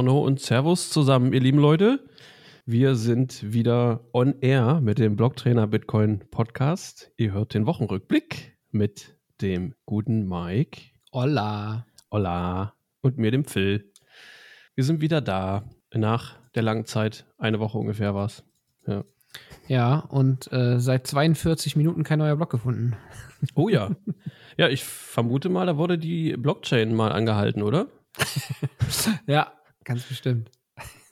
Buongiorno und Servus zusammen, ihr lieben Leute. Wir sind wieder on air mit dem Blocktrainer Bitcoin Podcast. Ihr hört den Wochenrückblick mit dem guten Mike. Hola. Hola. Und mir, dem Phil. Wir sind wieder da nach der langen Zeit. Eine Woche ungefähr war es. Ja. Ja, und äh, seit 42 Minuten kein neuer Block gefunden. Oh ja. Ja, ich vermute mal, da wurde die Blockchain mal angehalten, oder? ja, ganz bestimmt.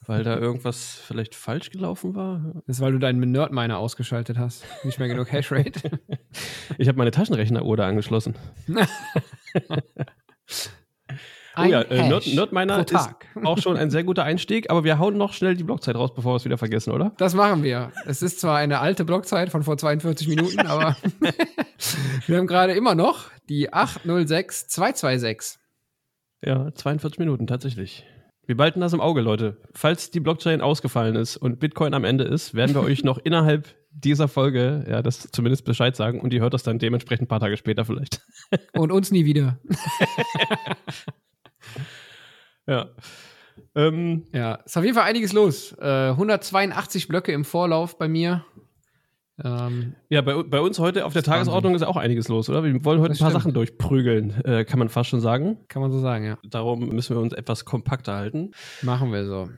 Weil da irgendwas vielleicht falsch gelaufen war? Das ist, weil du deinen Nerdminer ausgeschaltet hast. Nicht mehr genug Hashrate. ich habe meine Taschenrechneruhr da angeschlossen. Oh ja, äh, Nerd, Nerdminer ist auch schon ein sehr guter Einstieg, aber wir hauen noch schnell die Blockzeit raus, bevor wir es wieder vergessen, oder? Das machen wir. Es ist zwar eine alte Blockzeit von vor 42 Minuten, aber wir haben gerade immer noch die 806226. Ja, 42 Minuten, tatsächlich. Wir behalten das im Auge, Leute. Falls die Blockchain ausgefallen ist und Bitcoin am Ende ist, werden wir euch noch innerhalb dieser Folge, ja, das zumindest Bescheid sagen und ihr hört das dann dementsprechend ein paar Tage später vielleicht. Und uns nie wieder. ja. Ähm, ja, ist auf jeden Fall einiges los. Äh, 182 Blöcke im Vorlauf bei mir. Ähm, ja, bei, bei, uns heute auf der Tagesordnung ist auch einiges los, oder? Wir wollen heute ein paar stimmt. Sachen durchprügeln, äh, kann man fast schon sagen. Kann man so sagen, ja. Darum müssen wir uns etwas kompakter halten. Machen wir so.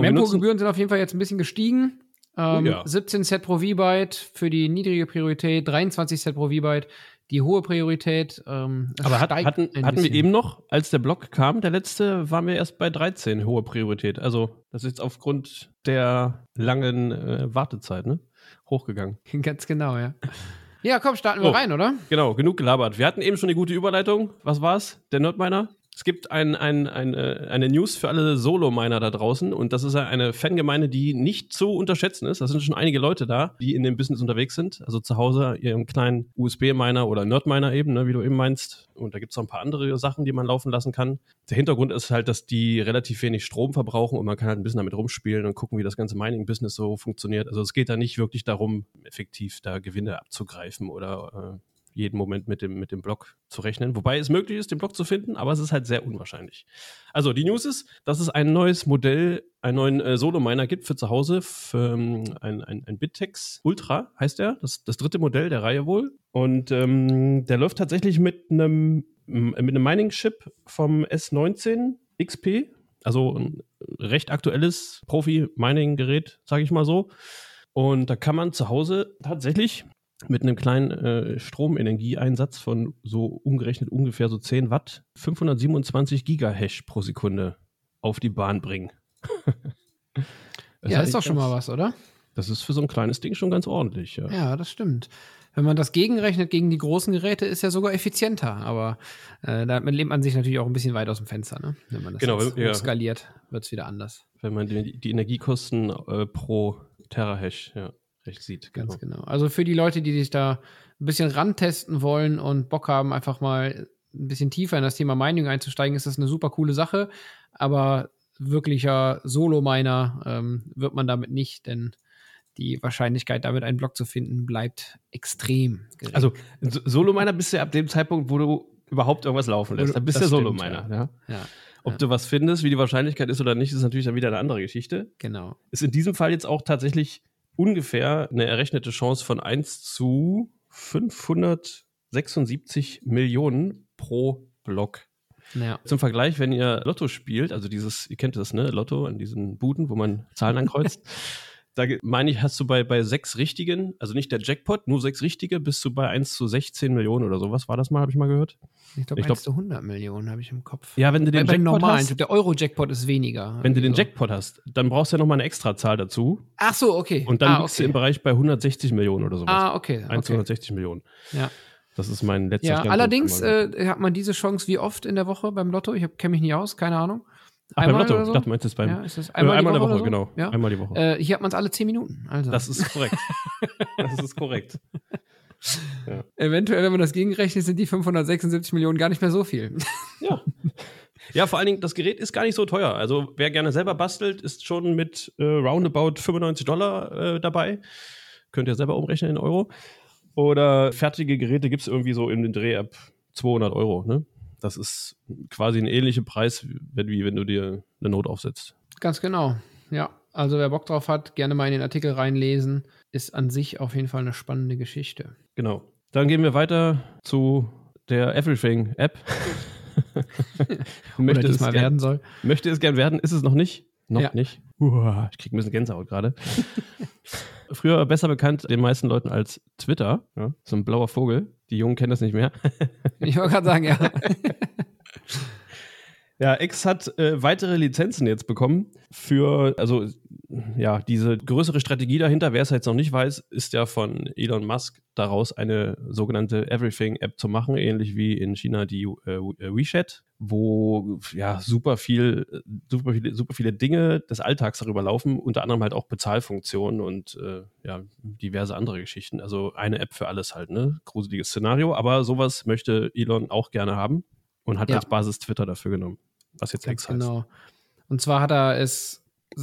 Mempo-Gebühren sind auf jeden Fall jetzt ein bisschen gestiegen. Ähm, oh ja. 17 Cent pro V-Byte für die niedrige Priorität, 23 Cent pro V-Byte die hohe Priorität. Ähm, Aber hat, hatten, hatten wir eben noch, als der Block kam, der letzte, waren wir erst bei 13 hohe Priorität. Also das ist jetzt aufgrund der langen äh, Wartezeit, ne? Hochgegangen. Ganz genau, ja. Ja, komm, starten wir oh, rein, oder? Genau, genug gelabert. Wir hatten eben schon eine gute Überleitung. Was war's? Der Nerdminer? Es gibt ein, ein, ein, äh, eine News für alle Solo-Miner da draußen und das ist eine Fangemeinde, die nicht zu unterschätzen ist. Da sind schon einige Leute da, die in dem Business unterwegs sind. Also zu Hause ihrem kleinen USB-Miner oder Nerd-Miner eben, ne, wie du eben meinst. Und da gibt es auch ein paar andere Sachen, die man laufen lassen kann. Der Hintergrund ist halt, dass die relativ wenig Strom verbrauchen und man kann halt ein bisschen damit rumspielen und gucken, wie das ganze Mining-Business so funktioniert. Also es geht da nicht wirklich darum, effektiv da Gewinne abzugreifen oder äh, jeden Moment mit dem, mit dem Block zu rechnen. Wobei es möglich ist, den Block zu finden, aber es ist halt sehr unwahrscheinlich. Also die News ist, dass es ein neues Modell, einen neuen äh, Solo-Miner gibt für zu Hause, für, ähm, ein, ein, ein Bittex Ultra heißt der, das, das dritte Modell der Reihe wohl. Und ähm, der läuft tatsächlich mit einem, mit einem Mining-Chip vom S19 XP, also ein recht aktuelles Profi-Mining-Gerät, sage ich mal so. Und da kann man zu Hause tatsächlich mit einem kleinen äh, Stromenergieeinsatz von so umgerechnet ungefähr so 10 Watt 527 Gigahash pro Sekunde auf die Bahn bringen. ja, ist doch schon mal was, oder? Das ist für so ein kleines Ding schon ganz ordentlich. Ja, ja das stimmt. Wenn man das gegenrechnet gegen die großen Geräte, ist ja sogar effizienter. Aber äh, damit lebt man sich natürlich auch ein bisschen weit aus dem Fenster. Ne? Wenn man das genau, ja. skaliert, wird es wieder anders. Wenn man die, die Energiekosten äh, pro Terahash, ja recht sieht. Ganz genau. Also für die Leute, die sich da ein bisschen rantesten wollen und Bock haben, einfach mal ein bisschen tiefer in das Thema Mining einzusteigen, ist das eine super coole Sache. Aber wirklicher Solo-Miner ähm, wird man damit nicht, denn die Wahrscheinlichkeit, damit einen Block zu finden, bleibt extrem gering. Also Solo-Miner bist du ja ab dem Zeitpunkt, wo du überhaupt irgendwas laufen lässt. Da bist du ja Solo-Miner. Ja. ja. Ob ja. du was findest, wie die Wahrscheinlichkeit ist oder nicht, ist natürlich dann wieder eine andere Geschichte. Genau. Ist in diesem Fall jetzt auch tatsächlich ungefähr eine errechnete Chance von 1 zu 576 Millionen pro Block. Ja. Zum Vergleich, wenn ihr Lotto spielt, also dieses, ihr kennt das, ne, Lotto an diesen Buden, wo man Zahlen ankreuzt. Da meine ich, hast du bei, bei sechs richtigen, also nicht der Jackpot, nur sechs richtige, bist du bei 1 zu 16 Millionen oder sowas. War das mal, habe ich mal gehört? Ich glaube, 1 glaub, zu 100 Millionen habe ich im Kopf. Ja, wenn du den bei, Jackpot normalen, hast. Der Euro-Jackpot ist weniger. Wenn du den Jackpot hast, dann brauchst du ja nochmal eine Extrazahl dazu. Ach so, okay. Und dann ah, bist okay. du im Bereich bei 160 Millionen oder sowas. Ah, okay. 1 zu 160 Millionen. Ja. Das ist mein letzter Ja, allerdings äh, hat man diese Chance wie oft in der Woche beim Lotto. Ich kenne mich nicht aus, keine Ahnung. Ach, einmal beim Lotto. So? Ich dachte, meinst du es beim. Ja, ist das einmal, einmal die Woche, Woche so? genau. Ja? Einmal die Woche. Äh, hier hat man es alle zehn Minuten. Also. Das ist korrekt. das ist korrekt. Ja. Eventuell, wenn man das gegenrechnet, sind die 576 Millionen gar nicht mehr so viel. Ja. Ja, vor allen Dingen, das Gerät ist gar nicht so teuer. Also, wer gerne selber bastelt, ist schon mit äh, roundabout 95 Dollar äh, dabei. Könnt ihr selber umrechnen in Euro. Oder fertige Geräte gibt es irgendwie so in den Dreh ab 200 Euro. Ne? Das ist quasi ein ähnlicher Preis, wie wenn du dir eine Note aufsetzt. Ganz genau, ja. Also wer Bock drauf hat, gerne mal in den Artikel reinlesen. Ist an sich auf jeden Fall eine spannende Geschichte. Genau. Dann gehen wir weiter zu der Everything-App. Oder diesmal gern, werden soll. Möchte es gern werden, ist es noch nicht. Noch Ja. nicht. Uah, ich kriege ein bisschen Gänsehaut gerade. Früher besser bekannt den meisten Leuten als Twitter. Ja, so ein blauer Vogel. Die Jungen kennen das nicht mehr. Ich wollte gerade sagen, ja. Ja, X hat äh, weitere Lizenzen jetzt bekommen für, also ja, diese größere Strategie dahinter, wer es jetzt noch nicht weiß, ist ja von Elon Musk daraus eine sogenannte Everything-App zu machen, ähnlich wie in China die äh, WeChat, wo ja super viel, äh, super viele, super viele Dinge des Alltags darüber laufen, unter anderem halt auch Bezahlfunktionen und äh, ja, diverse andere Geschichten. Also eine App für alles halt, ne? Gruseliges Szenario, aber sowas möchte Elon auch gerne haben und hat Ja. als Basis Twitter dafür genommen. Was jetzt Ganz X heißt. genau. Und zwar hat er es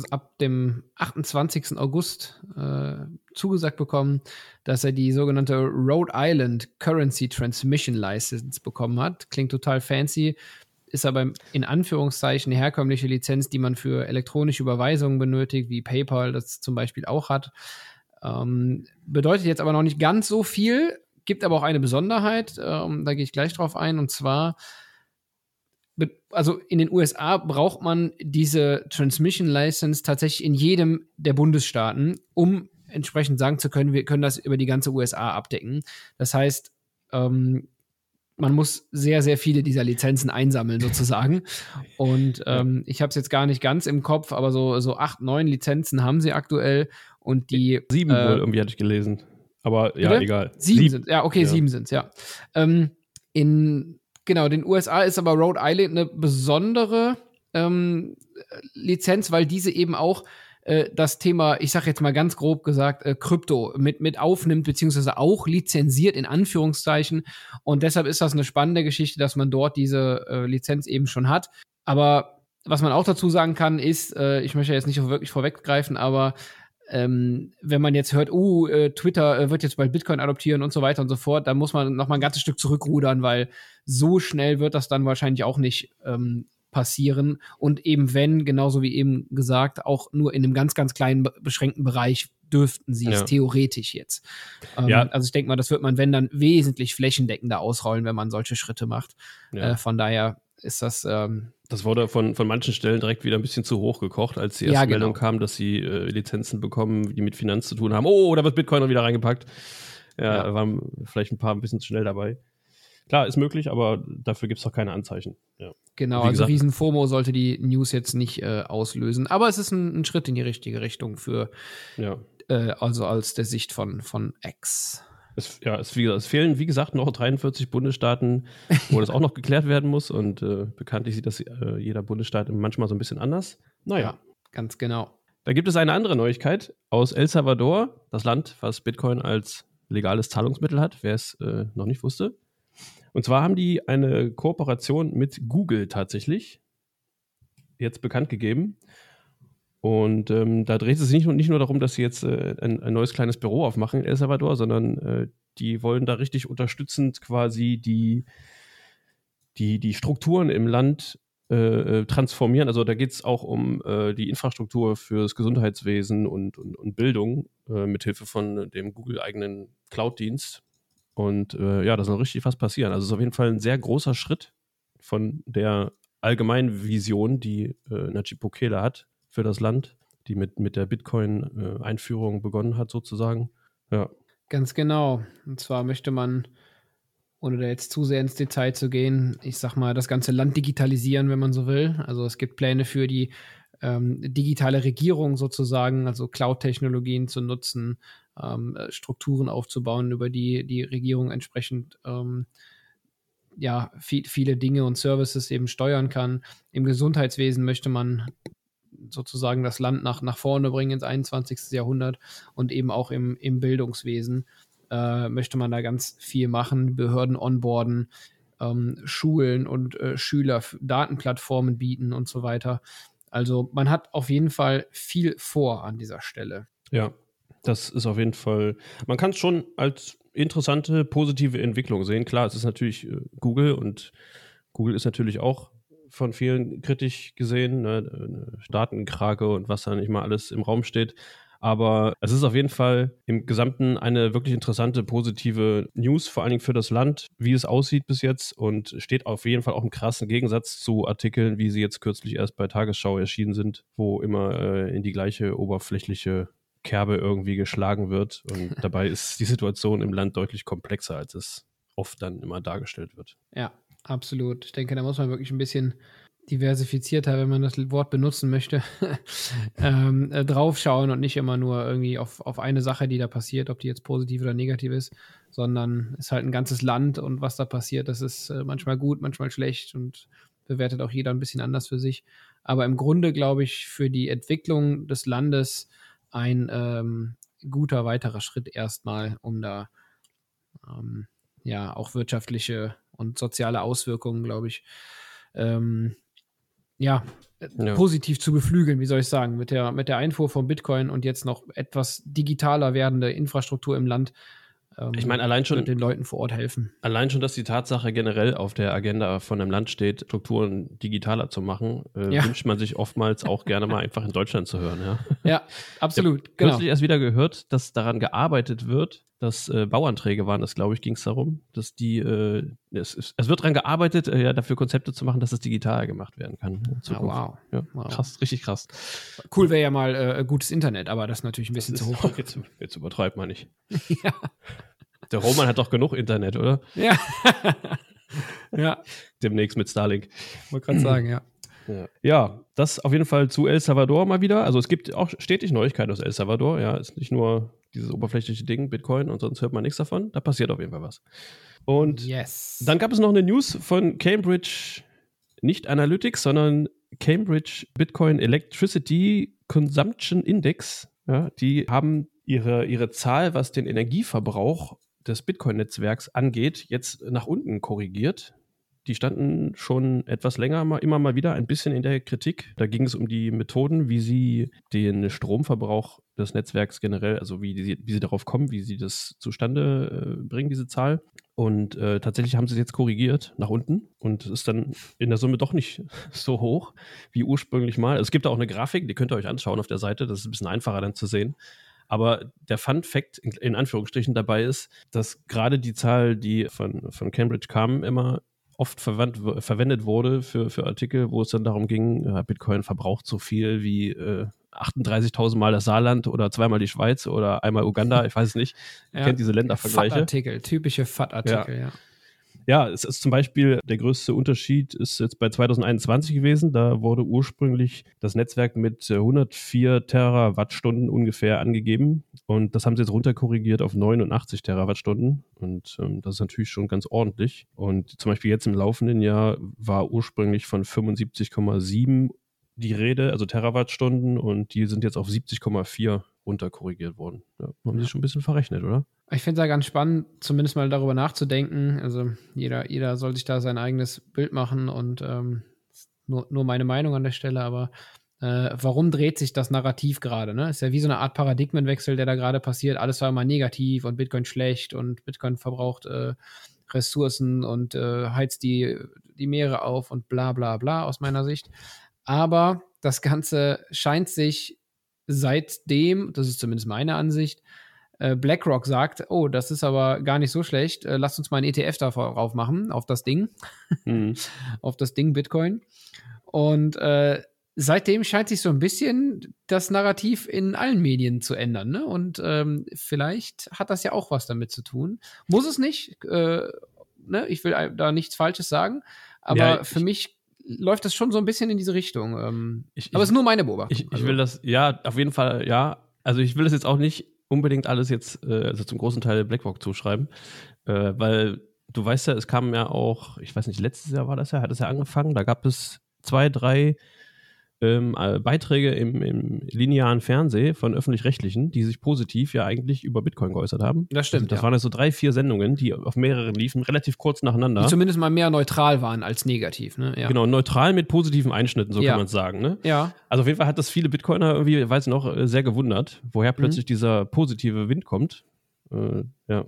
ab dem 28. August äh, zugesagt bekommen, dass er die sogenannte Rhode Island Currency Transmission License bekommen hat. Klingt total fancy, ist aber in Anführungszeichen eine herkömmliche Lizenz, die man für elektronische Überweisungen benötigt, wie PayPal das zum Beispiel auch hat. Ähm, bedeutet jetzt aber noch nicht ganz so viel, gibt aber auch eine Besonderheit, ähm, da gehe ich gleich drauf ein, und zwar also in den USA braucht man diese Transmission License tatsächlich in jedem der Bundesstaaten, um entsprechend sagen zu können, wir können das über die ganze USA abdecken. Das heißt, ähm, man muss sehr, sehr viele dieser Lizenzen einsammeln, sozusagen. Und ähm, ich habe es jetzt gar nicht ganz im Kopf, aber so, so acht, neun Lizenzen haben sie aktuell. Und die Sieben äh, wohl, irgendwie hatte ich gelesen. Aber ja, Bitte? egal. Sieben, sind Ja, okay, Ja. sieben sind ja. Ähm, in, genau, den USA ist aber Rhode Island eine besondere ähm, Lizenz, weil diese eben auch äh, das Thema, ich sage jetzt mal ganz grob gesagt, äh, Krypto mit, mit aufnimmt, beziehungsweise auch lizenziert in Anführungszeichen. Und deshalb ist das eine spannende Geschichte, dass man dort diese äh, Lizenz eben schon hat. Aber was man auch dazu sagen kann, ist, äh, ich möchte jetzt nicht wirklich vorweggreifen, aber ähm, wenn man jetzt hört, uh, äh, Twitter äh, wird jetzt bald Bitcoin adoptieren und so weiter und so fort, dann muss man noch mal ein ganzes Stück zurückrudern, weil so schnell wird das dann wahrscheinlich auch nicht ähm, passieren. Und eben wenn, genauso wie eben gesagt, auch nur in einem ganz, ganz kleinen, be- beschränkten Bereich dürften sie es Ja. theoretisch jetzt. Ähm, Ja. Also ich denke mal, das wird man, wenn dann, wesentlich flächendeckender ausrollen, wenn man solche Schritte macht. Ja. Äh, von daher ist das ähm, Das wurde von, von manchen Stellen direkt wieder ein bisschen zu hoch gekocht, als die Ja, erste genau. Meldung kam, dass sie äh, Lizenzen bekommen, die mit Finanz zu tun haben. Oh, da wird Bitcoin noch wieder reingepackt. Ja, Ja. da waren vielleicht ein paar ein bisschen zu schnell dabei. Klar, ist möglich, aber dafür gibt es noch keine Anzeichen. Ja. Genau, Wie also gesagt- riesen FOMO sollte die News jetzt nicht äh, auslösen. Aber es ist ein, ein Schritt in die richtige Richtung für, ja. äh, also aus der Sicht von, von X. Es, ja, es, gesagt, es fehlen, wie gesagt, noch 43 Bundesstaaten, wo das auch noch geklärt werden muss. Und äh, bekanntlich sieht das äh, jeder Bundesstaat manchmal so ein bisschen anders. Naja, ganz genau. Da gibt es eine andere Neuigkeit aus El Salvador, das Land, was Bitcoin als legales Zahlungsmittel hat, wer es äh, noch nicht wusste. Und zwar haben die eine Kooperation mit Google tatsächlich jetzt bekannt gegeben. Und ähm, da dreht es sich nicht, nur- nicht nur darum, dass sie jetzt äh, ein, ein neues kleines Büro aufmachen in El Salvador, sondern äh, die wollen da richtig unterstützend quasi die, die, die Strukturen im Land äh, äh, transformieren. Also da geht es auch um äh, die Infrastruktur fürs Gesundheitswesen und, und, und Bildung äh, mithilfe von dem Google-eigenen Cloud-Dienst. Und äh, ja, da soll richtig was passieren. Also es ist auf jeden Fall ein sehr großer Schritt von der allgemeinen Vision, die äh, Najib Bukele hat für das Land, die mit, mit der Bitcoin-Einführung begonnen hat, sozusagen. Ja, Ganz genau. Und zwar möchte man, ohne da jetzt zu sehr ins Detail zu gehen, ich sag mal, das ganze Land digitalisieren, wenn man so will. Also es gibt Pläne für die ähm, digitale Regierung sozusagen, also Cloud-Technologien zu nutzen, ähm, äh, Strukturen aufzubauen, über die die Regierung entsprechend ähm, ja, viel, viele Dinge und Services eben steuern kann. Im Gesundheitswesen möchte man sozusagen das Land nach, nach vorne bringen ins 21. Jahrhundert und eben auch im, im Bildungswesen äh, möchte man da ganz viel machen, Behörden onboarden, ähm, Schulen und äh, Schüler Datenplattformen bieten und so weiter. Also man hat auf jeden Fall viel vor an dieser Stelle. Ja, das ist auf jeden Fall, man kann es schon als interessante, positive Entwicklung sehen. Klar, es ist natürlich äh, Google und Google ist natürlich auch von vielen kritisch gesehen, ne, Datenkrake und was da nicht mal alles im Raum steht. Aber es ist auf jeden Fall im Gesamten eine wirklich interessante, positive News, vor allen Dingen für das Land, wie es aussieht bis jetzt und steht auf jeden Fall auch im krassen Gegensatz zu Artikeln, wie sie jetzt kürzlich erst bei Tagesschau erschienen sind, wo immer äh, in die gleiche oberflächliche Kerbe irgendwie geschlagen wird. Und dabei ist die Situation im Land deutlich komplexer, als es oft dann immer dargestellt wird. Ja, absolut. Ich denke, da muss man wirklich ein bisschen diversifizierter, wenn man das Wort benutzen möchte, ähm, äh, draufschauen und nicht immer nur irgendwie auf, auf eine Sache, die da passiert, ob die jetzt positiv oder negativ ist, sondern ist halt ein ganzes Land und was da passiert, das ist äh, manchmal gut, manchmal schlecht und bewertet auch jeder ein bisschen anders für sich. Aber im Grunde glaube ich für die Entwicklung des Landes ein ähm, guter weiterer Schritt erstmal, um da ähm, ja auch wirtschaftliche und soziale Auswirkungen, glaube ich, ähm, ja, ja, positiv zu beflügeln, wie soll ich sagen, mit der, mit der Einfuhr von Bitcoin und jetzt noch etwas digitaler werdende Infrastruktur im Land. Ähm, ich meine, allein schon den Leuten vor Ort helfen. Allein schon, dass die Tatsache generell auf der Agenda von einem Land steht, Strukturen digitaler zu machen, äh, ja. wünscht man sich oftmals auch gerne mal einfach in Deutschland zu hören. Ja, ja absolut. Ich habe genau. kürzlich erst wieder gehört, dass daran gearbeitet wird, dass äh, Bauanträge waren, das glaube ich, ging es darum, dass die, äh, es, es, wird daran gearbeitet, äh, ja, dafür Konzepte zu machen, dass es digital gemacht werden kann. Ah, wow. Ja, wow. Krass, richtig krass. Cool wäre ja mal äh, gutes Internet, aber das ist natürlich ein bisschen zu hoch. Jetzt, jetzt übertreibt man nicht. ja. Der Roman hat doch genug Internet, oder? Ja. ja. Demnächst mit Starlink. Wollte gerade sagen, ja. Ja. ja. das auf jeden Fall zu El Salvador mal wieder. Also es gibt auch stetig Neuigkeiten aus El Salvador. Ja, ist nicht nur dieses oberflächliche Ding, Bitcoin, und sonst hört man nichts davon. Da passiert auf jeden Fall was. Und yes. dann gab es noch eine News von Cambridge, nicht Analytics, sondern Cambridge Bitcoin Electricity Consumption Index. Ja, die haben ihre, ihre Zahl, was den Energieverbrauch des Bitcoin-Netzwerks angeht, jetzt nach unten korrigiert. Die standen schon etwas länger mal, immer mal wieder ein bisschen in der Kritik. Da ging es um die Methoden, wie sie den Stromverbrauch des Netzwerks generell, also wie, die, wie sie darauf kommen, wie sie das zustande äh, bringen, diese Zahl. Und äh, tatsächlich haben sie es jetzt korrigiert nach unten und es ist dann in der Summe doch nicht so hoch wie ursprünglich mal. es gibt da auch eine Grafik, die könnt ihr euch anschauen auf der Seite. Das ist ein bisschen einfacher dann zu sehen. Aber der Fun Fact in, Anführungsstrichen dabei ist, dass gerade die Zahl, die von, von Cambridge kam, immer oft verwandt, verwendet wurde für, für Artikel, wo es dann darum ging, ja, Bitcoin verbraucht so viel wie äh, 38.000 Mal das Saarland oder zweimal die Schweiz oder einmal Uganda, ich weiß es nicht. Ja. kennt diese Ländervergleiche. FAT-Artikel, typische FAT-Artikel, ja. ja. Ja, es ist zum Beispiel der größte Unterschied ist jetzt bei 2021 gewesen. Da wurde ursprünglich das Netzwerk mit 104 äh, Terawattstunden ungefähr angegeben und das haben sie jetzt runterkorrigiert auf 89 Terawattstunden und ähm, das ist natürlich schon ganz ordentlich. Und zum Beispiel jetzt im laufenden Jahr war ursprünglich von 75,7 die Rede, also Terawattstunden und die sind jetzt auf 70,4 runterkorrigiert worden. Ja, haben sie schon ein bisschen verrechnet, oder? Ich finde es ja ganz spannend, zumindest mal darüber nachzudenken. Also jeder, jeder soll sich da sein eigenes Bild machen und ähm, nur, nur meine Meinung an der Stelle, aber äh, warum dreht sich das Narrativ gerade? Ne? Ist ja wie so eine Art Paradigmenwechsel, der da gerade passiert. Alles war immer negativ und Bitcoin schlecht und Bitcoin verbraucht äh, Ressourcen und äh, heizt die, die Meere auf und bla bla bla aus meiner Sicht. Aber das Ganze scheint sich seitdem, das ist zumindest meine Ansicht, BlackRock sagt, oh, das ist aber gar nicht so schlecht, äh, lasst uns mal ein ETF darauf machen, auf das Ding, mhm. auf das Ding Bitcoin. Und äh, seitdem scheint sich so ein bisschen das Narrativ in allen Medien zu ändern. Ne? Und ähm, vielleicht hat das ja auch was damit zu tun. Muss es nicht. Äh, ne? Ich will da nichts Falsches sagen. Aber ja, für mich läuft das schon so ein bisschen in diese Richtung. Ähm, ich, aber es ist nur meine Beobachtung. Ich, ich also. will das, ja, auf jeden Fall, ja. Also ich will das jetzt auch nicht unbedingt alles jetzt, äh, also zum großen Teil BlackRock zuschreiben, äh, weil du weißt ja, es kam ja auch, ich weiß nicht, letztes Jahr war das ja, hat es ja angefangen, da gab es zwei, drei ähm, äh, Beiträge im, im, linearen Fernsehen von öffentlich-rechtlichen, die sich positiv ja eigentlich über Bitcoin geäußert haben. Das stimmt. das ja. waren ja so drei, vier Sendungen, die auf mehreren liefen, relativ kurz nacheinander. Die zumindest mal mehr neutral waren als negativ, ne? Ja. Genau, neutral mit positiven Einschnitten, so ja. kann man es sagen, ne? Ja. Also auf jeden Fall hat das viele Bitcoiner irgendwie, weiß ich noch, äh, sehr gewundert, woher mhm. plötzlich mhm. dieser positive Wind kommt. Äh, ja.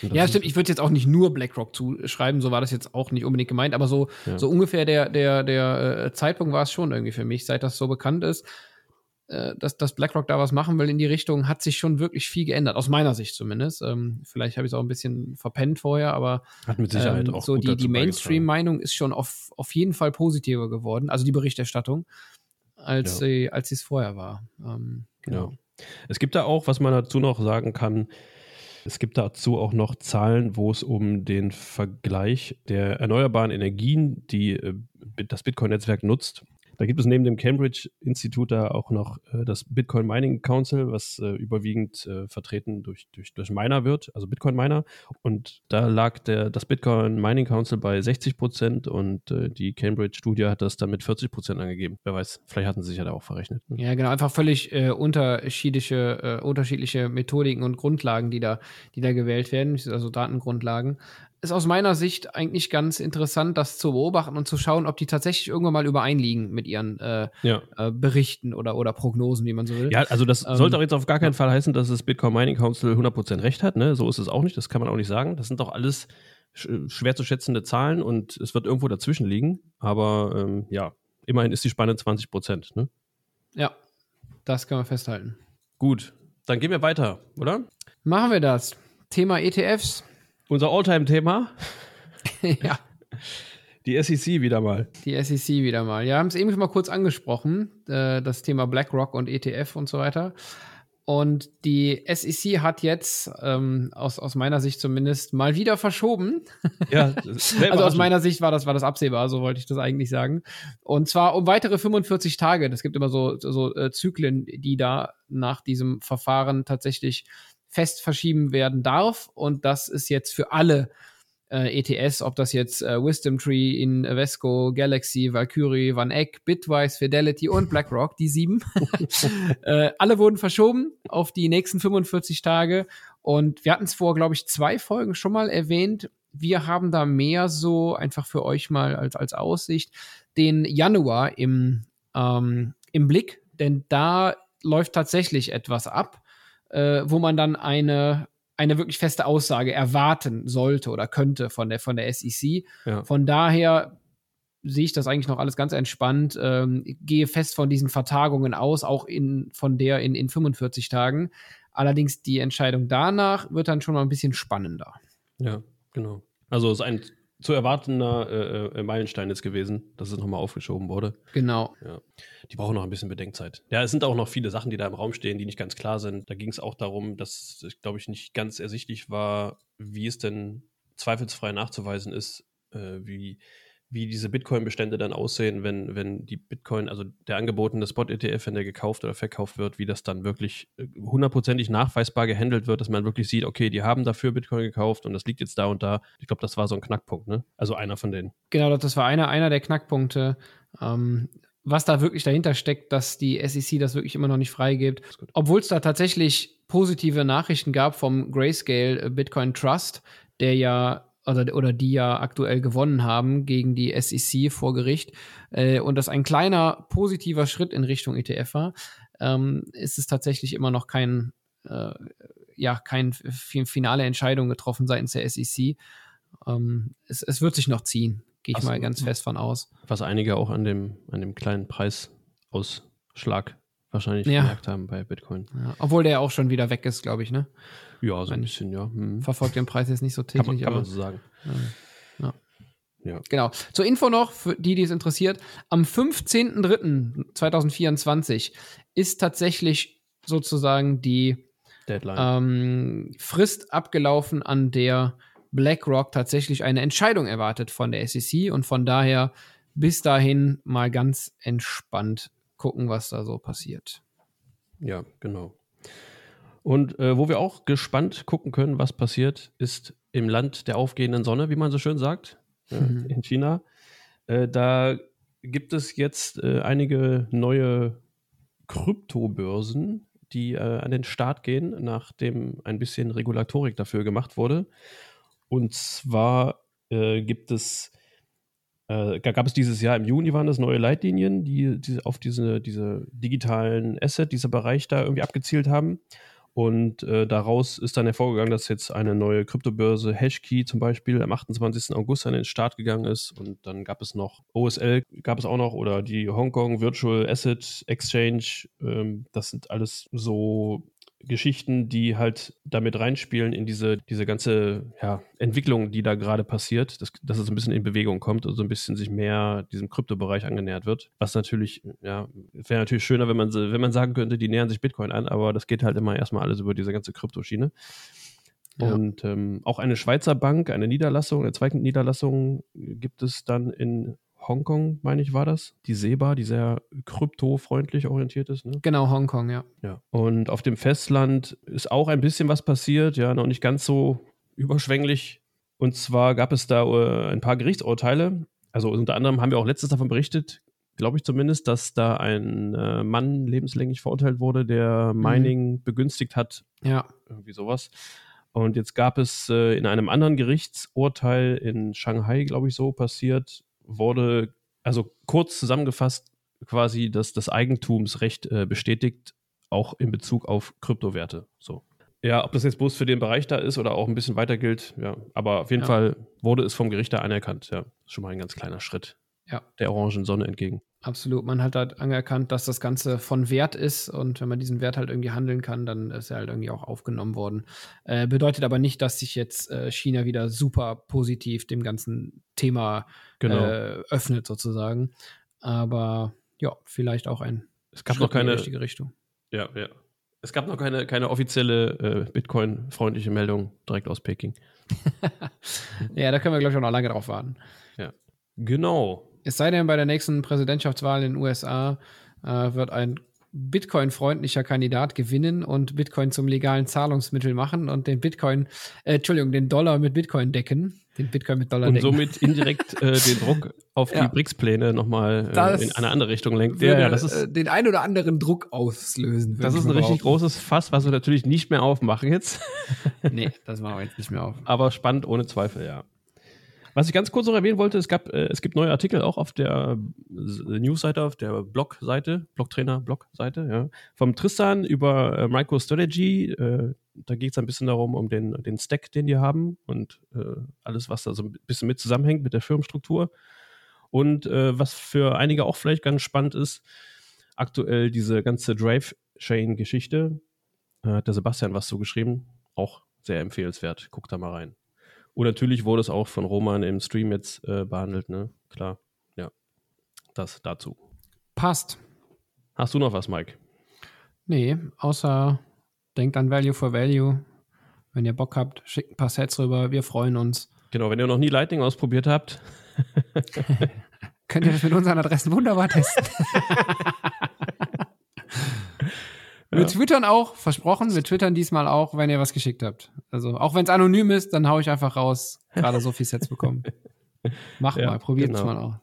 Ja, stimmt. Ich würde jetzt auch nicht nur BlackRock zuschreiben, so war das jetzt auch nicht unbedingt gemeint, aber so, ja. so ungefähr der, der, der äh, Zeitpunkt war es schon irgendwie für mich, seit das so bekannt ist, äh, dass, dass BlackRock da was machen will in die Richtung, hat sich schon wirklich viel geändert, aus meiner Sicht zumindest. Ähm, vielleicht habe ich es auch ein bisschen verpennt vorher, aber hat mit Sicherheit ähm, auch so die, die Mainstream-Meinung ist schon auf, auf jeden Fall positiver geworden, also die Berichterstattung, als ja. sie als es vorher war. Ähm, genau. Ja. Es gibt da auch, was man dazu noch sagen kann, es gibt dazu auch noch Zahlen, wo es um den Vergleich der erneuerbaren Energien, die äh, das Bitcoin-Netzwerk nutzt, da gibt es neben dem Cambridge-Institut da auch noch äh, das Bitcoin Mining Council, was äh, überwiegend äh, vertreten durch, durch, durch Miner wird, also Bitcoin-Miner. Und da lag der, das Bitcoin Mining Council bei 60 Prozent und äh, die Cambridge-Studie hat das dann mit 40 Prozent angegeben. Wer weiß, vielleicht hatten sie sich ja da auch verrechnet. Ne? Ja, genau, einfach völlig äh, unterschiedliche, äh, unterschiedliche Methodiken und Grundlagen, die da, die da gewählt werden, also Datengrundlagen ist aus meiner Sicht eigentlich ganz interessant, das zu beobachten und zu schauen, ob die tatsächlich irgendwann mal übereinliegen mit ihren äh, ja. äh, Berichten oder, oder Prognosen, wie man so will. Ja, also das ähm, sollte auch jetzt auf gar keinen. Fall heißen, dass das Bitcoin Mining Council 100% recht hat. Ne? So ist es auch nicht, das kann man auch nicht sagen. Das sind doch alles sch schwer zu schätzende Zahlen und es wird irgendwo dazwischen liegen. Aber ähm, ja, immerhin ist die Spanne 20%. Ne? Ja, das kann man festhalten. Gut, dann gehen wir weiter, oder? Machen wir das. Thema ETFs. Unser Alltime-Thema. ja. Die SEC wieder mal. Die SEC wieder mal. Ja, haben es eben schon mal kurz angesprochen, äh, das Thema BlackRock und ETF und so weiter. Und die SEC hat jetzt, ähm, aus, aus meiner Sicht zumindest, mal wieder verschoben. Ja, also aus meiner Sicht war das, war das absehbar, so wollte ich das eigentlich sagen. Und zwar um weitere 45 Tage. Das gibt immer so, so äh, Zyklen, die da nach diesem Verfahren tatsächlich fest verschieben werden darf. Und das ist jetzt für alle äh, ETS, ob das jetzt äh, Wisdom Tree, Invesco, Galaxy, Valkyrie, Van Eck, Bitwise, Fidelity und BlackRock, die sieben. äh, alle wurden verschoben auf die nächsten 45 Tage. Und wir hatten es vor, glaube ich, zwei Folgen schon mal erwähnt. Wir haben da mehr so einfach für euch mal als, als Aussicht den Januar im, ähm, im Blick, denn da läuft tatsächlich etwas ab äh, wo man dann eine, eine wirklich feste Aussage erwarten sollte oder könnte von der, von der SEC. Ja. Von daher sehe ich das eigentlich noch alles ganz entspannt. Ähm, gehe fest von diesen Vertagungen aus, auch in, von der in, in 45 Tagen. Allerdings die Entscheidung danach wird dann schon mal ein bisschen spannender. Ja, genau. Also es ist ein zu erwartender äh, äh, Meilenstein ist gewesen, dass es nochmal aufgeschoben wurde. Genau. Ja. Die brauchen noch ein bisschen Bedenkzeit. Ja, es sind auch noch viele Sachen, die da im Raum stehen, die nicht ganz klar sind. Da ging es auch darum, dass, glaube ich, nicht ganz ersichtlich war, wie es denn zweifelsfrei nachzuweisen ist, äh, wie wie diese Bitcoin-Bestände dann aussehen, wenn, wenn die Bitcoin, also der angebotene Spot-ETF, wenn der gekauft oder verkauft wird, wie das dann wirklich äh, hundertprozentig nachweisbar gehandelt wird, dass man wirklich sieht, okay, die haben dafür Bitcoin gekauft und das liegt jetzt da und da. Ich glaube, das war so ein Knackpunkt, ne? Also einer von denen. Genau, das war einer, einer der Knackpunkte. Ähm, was da wirklich dahinter steckt, dass die SEC das wirklich immer noch nicht freigibt. Obwohl es da tatsächlich positive Nachrichten gab vom Grayscale Bitcoin Trust, der ja oder, oder die ja aktuell gewonnen haben gegen die SEC vor Gericht äh, und das ein kleiner positiver Schritt in Richtung ETF war, ähm, ist es tatsächlich immer noch kein, äh, ja, kein finale Entscheidung getroffen seitens der SEC. Ähm, es, es wird sich noch ziehen, gehe ich also, mal ganz fest von aus. Was einige auch an dem, an dem kleinen Preisausschlag wahrscheinlich ja. gemerkt haben bei Bitcoin. Ja, obwohl der auch schon wieder weg ist, glaube ich, ne? Ja, so ein bisschen, ja. Hm. Verfolgt den Preis jetzt nicht so täglich. Kann man, kann man so sagen. Ja. ja. Genau. Zur Info noch, für die, die es interessiert, am 15.03.2024 ist tatsächlich sozusagen die ähm, Frist abgelaufen, an der BlackRock tatsächlich eine Entscheidung erwartet von der SEC und von daher bis dahin mal ganz entspannt gucken, was da so passiert. Ja, genau. Und äh, wo wir auch gespannt gucken können, was passiert, ist im Land der aufgehenden Sonne, wie man so schön sagt, äh, mhm. in China. Äh, da gibt es jetzt äh, einige neue Kryptobörsen, die äh, an den Start gehen, nachdem ein bisschen Regulatorik dafür gemacht wurde. Und zwar äh, gibt es äh, gab es dieses Jahr im Juni waren das neue Leitlinien, die, die auf diese, diese digitalen Asset, dieser Bereich da irgendwie abgezielt haben. Und äh, daraus ist dann hervorgegangen, dass jetzt eine neue Kryptobörse Hashkey zum Beispiel am 28. August an den Start gegangen ist. Und dann gab es noch OSL, gab es auch noch, oder die Hongkong Virtual Asset Exchange. Ähm, das sind alles so Geschichten, die halt damit reinspielen in diese, diese ganze ja, Entwicklung, die da gerade passiert, dass, dass es ein bisschen in Bewegung kommt und so ein bisschen sich mehr diesem Kryptobereich angenähert wird. Was natürlich, ja, wäre natürlich schöner, wenn man, wenn man sagen könnte, die nähern sich Bitcoin an, aber das geht halt immer erstmal alles über diese ganze Kryptoschiene. Ja. Und ähm, auch eine Schweizer Bank, eine Niederlassung, eine zweite Niederlassung gibt es dann in Hongkong, meine ich, war das. Die SEBA, die sehr kryptofreundlich orientiert ist. Ne? Genau, Hongkong, ja. ja. Und auf dem Festland ist auch ein bisschen was passiert, ja, noch nicht ganz so überschwänglich. Und zwar gab es da äh, ein paar Gerichtsurteile. Also unter anderem haben wir auch letztes davon berichtet, glaube ich zumindest, dass da ein äh, Mann lebenslänglich verurteilt wurde, der mhm. Mining mhm. begünstigt hat. Ja. Irgendwie sowas. Und jetzt gab es äh, in einem anderen Gerichtsurteil in Shanghai, glaube ich, so passiert, wurde, also kurz zusammengefasst, quasi das, das Eigentumsrecht äh, bestätigt, auch in Bezug auf Kryptowerte. So. Ja, ob das jetzt bloß für den Bereich da ist oder auch ein bisschen weiter gilt, ja. Aber auf jeden ja. Fall wurde es vom Gericht da anerkannt, ja. Schon mal ein ganz kleiner Schritt. Ja. Der orangen Sonne entgegen. Absolut. Man hat halt anerkannt, dass das Ganze von Wert ist und wenn man diesen Wert halt irgendwie handeln kann, dann ist er halt irgendwie auch aufgenommen worden. Äh, bedeutet aber nicht, dass sich jetzt äh, China wieder super positiv dem ganzen Thema genau. äh, öffnet, sozusagen. Aber ja, vielleicht auch ein es gab Schritt noch keine, in die richtige Richtung. Ja, ja. Es gab noch keine, keine offizielle äh, Bitcoin-freundliche Meldung direkt aus Peking. ja, da können wir, glaube ich, auch noch lange drauf warten. Ja. Genau. Es sei denn, bei der nächsten Präsidentschaftswahl in den USA äh, wird ein Bitcoin-freundlicher Kandidat gewinnen und Bitcoin zum legalen Zahlungsmittel machen und den Bitcoin, äh, Entschuldigung, den Dollar mit Bitcoin decken. Den Bitcoin mit Dollar und decken. somit indirekt äh, den Druck auf ja. die BRICS-Pläne nochmal äh, in eine andere Richtung lenkt. Ja, ja, das ist, äh, den ein oder anderen Druck auslösen. Das ist ein richtig großes Fass, was wir natürlich nicht mehr aufmachen jetzt. nee, das machen wir jetzt nicht mehr auf. Aber spannend ohne Zweifel, ja. Was ich ganz kurz noch erwähnen wollte, es, gab, äh, es gibt neue Artikel auch auf der äh, Newsseite, auf der Blog-Seite, Blogtrainer-Blog-Seite, ja, vom Tristan über äh, MicroStrategy. Äh, da geht es ein bisschen darum, um den, den Stack, den die haben und äh, alles, was da so ein bisschen mit zusammenhängt mit der Firmenstruktur. Und äh, was für einige auch vielleicht ganz spannend ist, aktuell diese ganze Drive-Chain-Geschichte. hat der Sebastian was so geschrieben. Auch sehr empfehlenswert. Guckt da mal rein. Und natürlich wurde es auch von Roman im Stream jetzt äh, behandelt, ne? Klar. Ja. Das dazu. Passt. Hast du noch was, Mike? Nee, außer denkt an Value for Value. Wenn ihr Bock habt, schickt ein paar Sets rüber. Wir freuen uns. Genau, wenn ihr noch nie Lightning ausprobiert habt. könnt ihr das mit unseren Adressen wunderbar testen. Wir twittern auch, versprochen, wir twittern diesmal auch, wenn ihr was geschickt habt. Also auch wenn es anonym ist, dann hau ich einfach raus. Gerade so viel Sets bekommen. Mach ja, mal, probiert es genau. mal auch.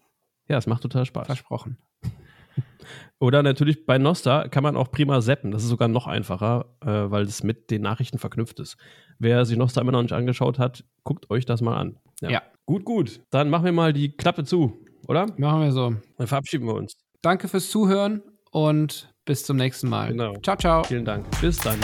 Ja, es macht total Spaß. Versprochen. Oder natürlich bei Nosta kann man auch prima zappen. Das ist sogar noch einfacher, äh, weil es mit den Nachrichten verknüpft ist. Wer sich Nosta immer noch nicht angeschaut hat, guckt euch das mal an. Ja. ja. Gut, gut. Dann machen wir mal die Klappe zu, oder? Machen wir so. Dann verabschieden wir uns. Danke fürs Zuhören und bis zum nächsten Mal. Genau. Ciao, ciao. Vielen Dank. Bis dann.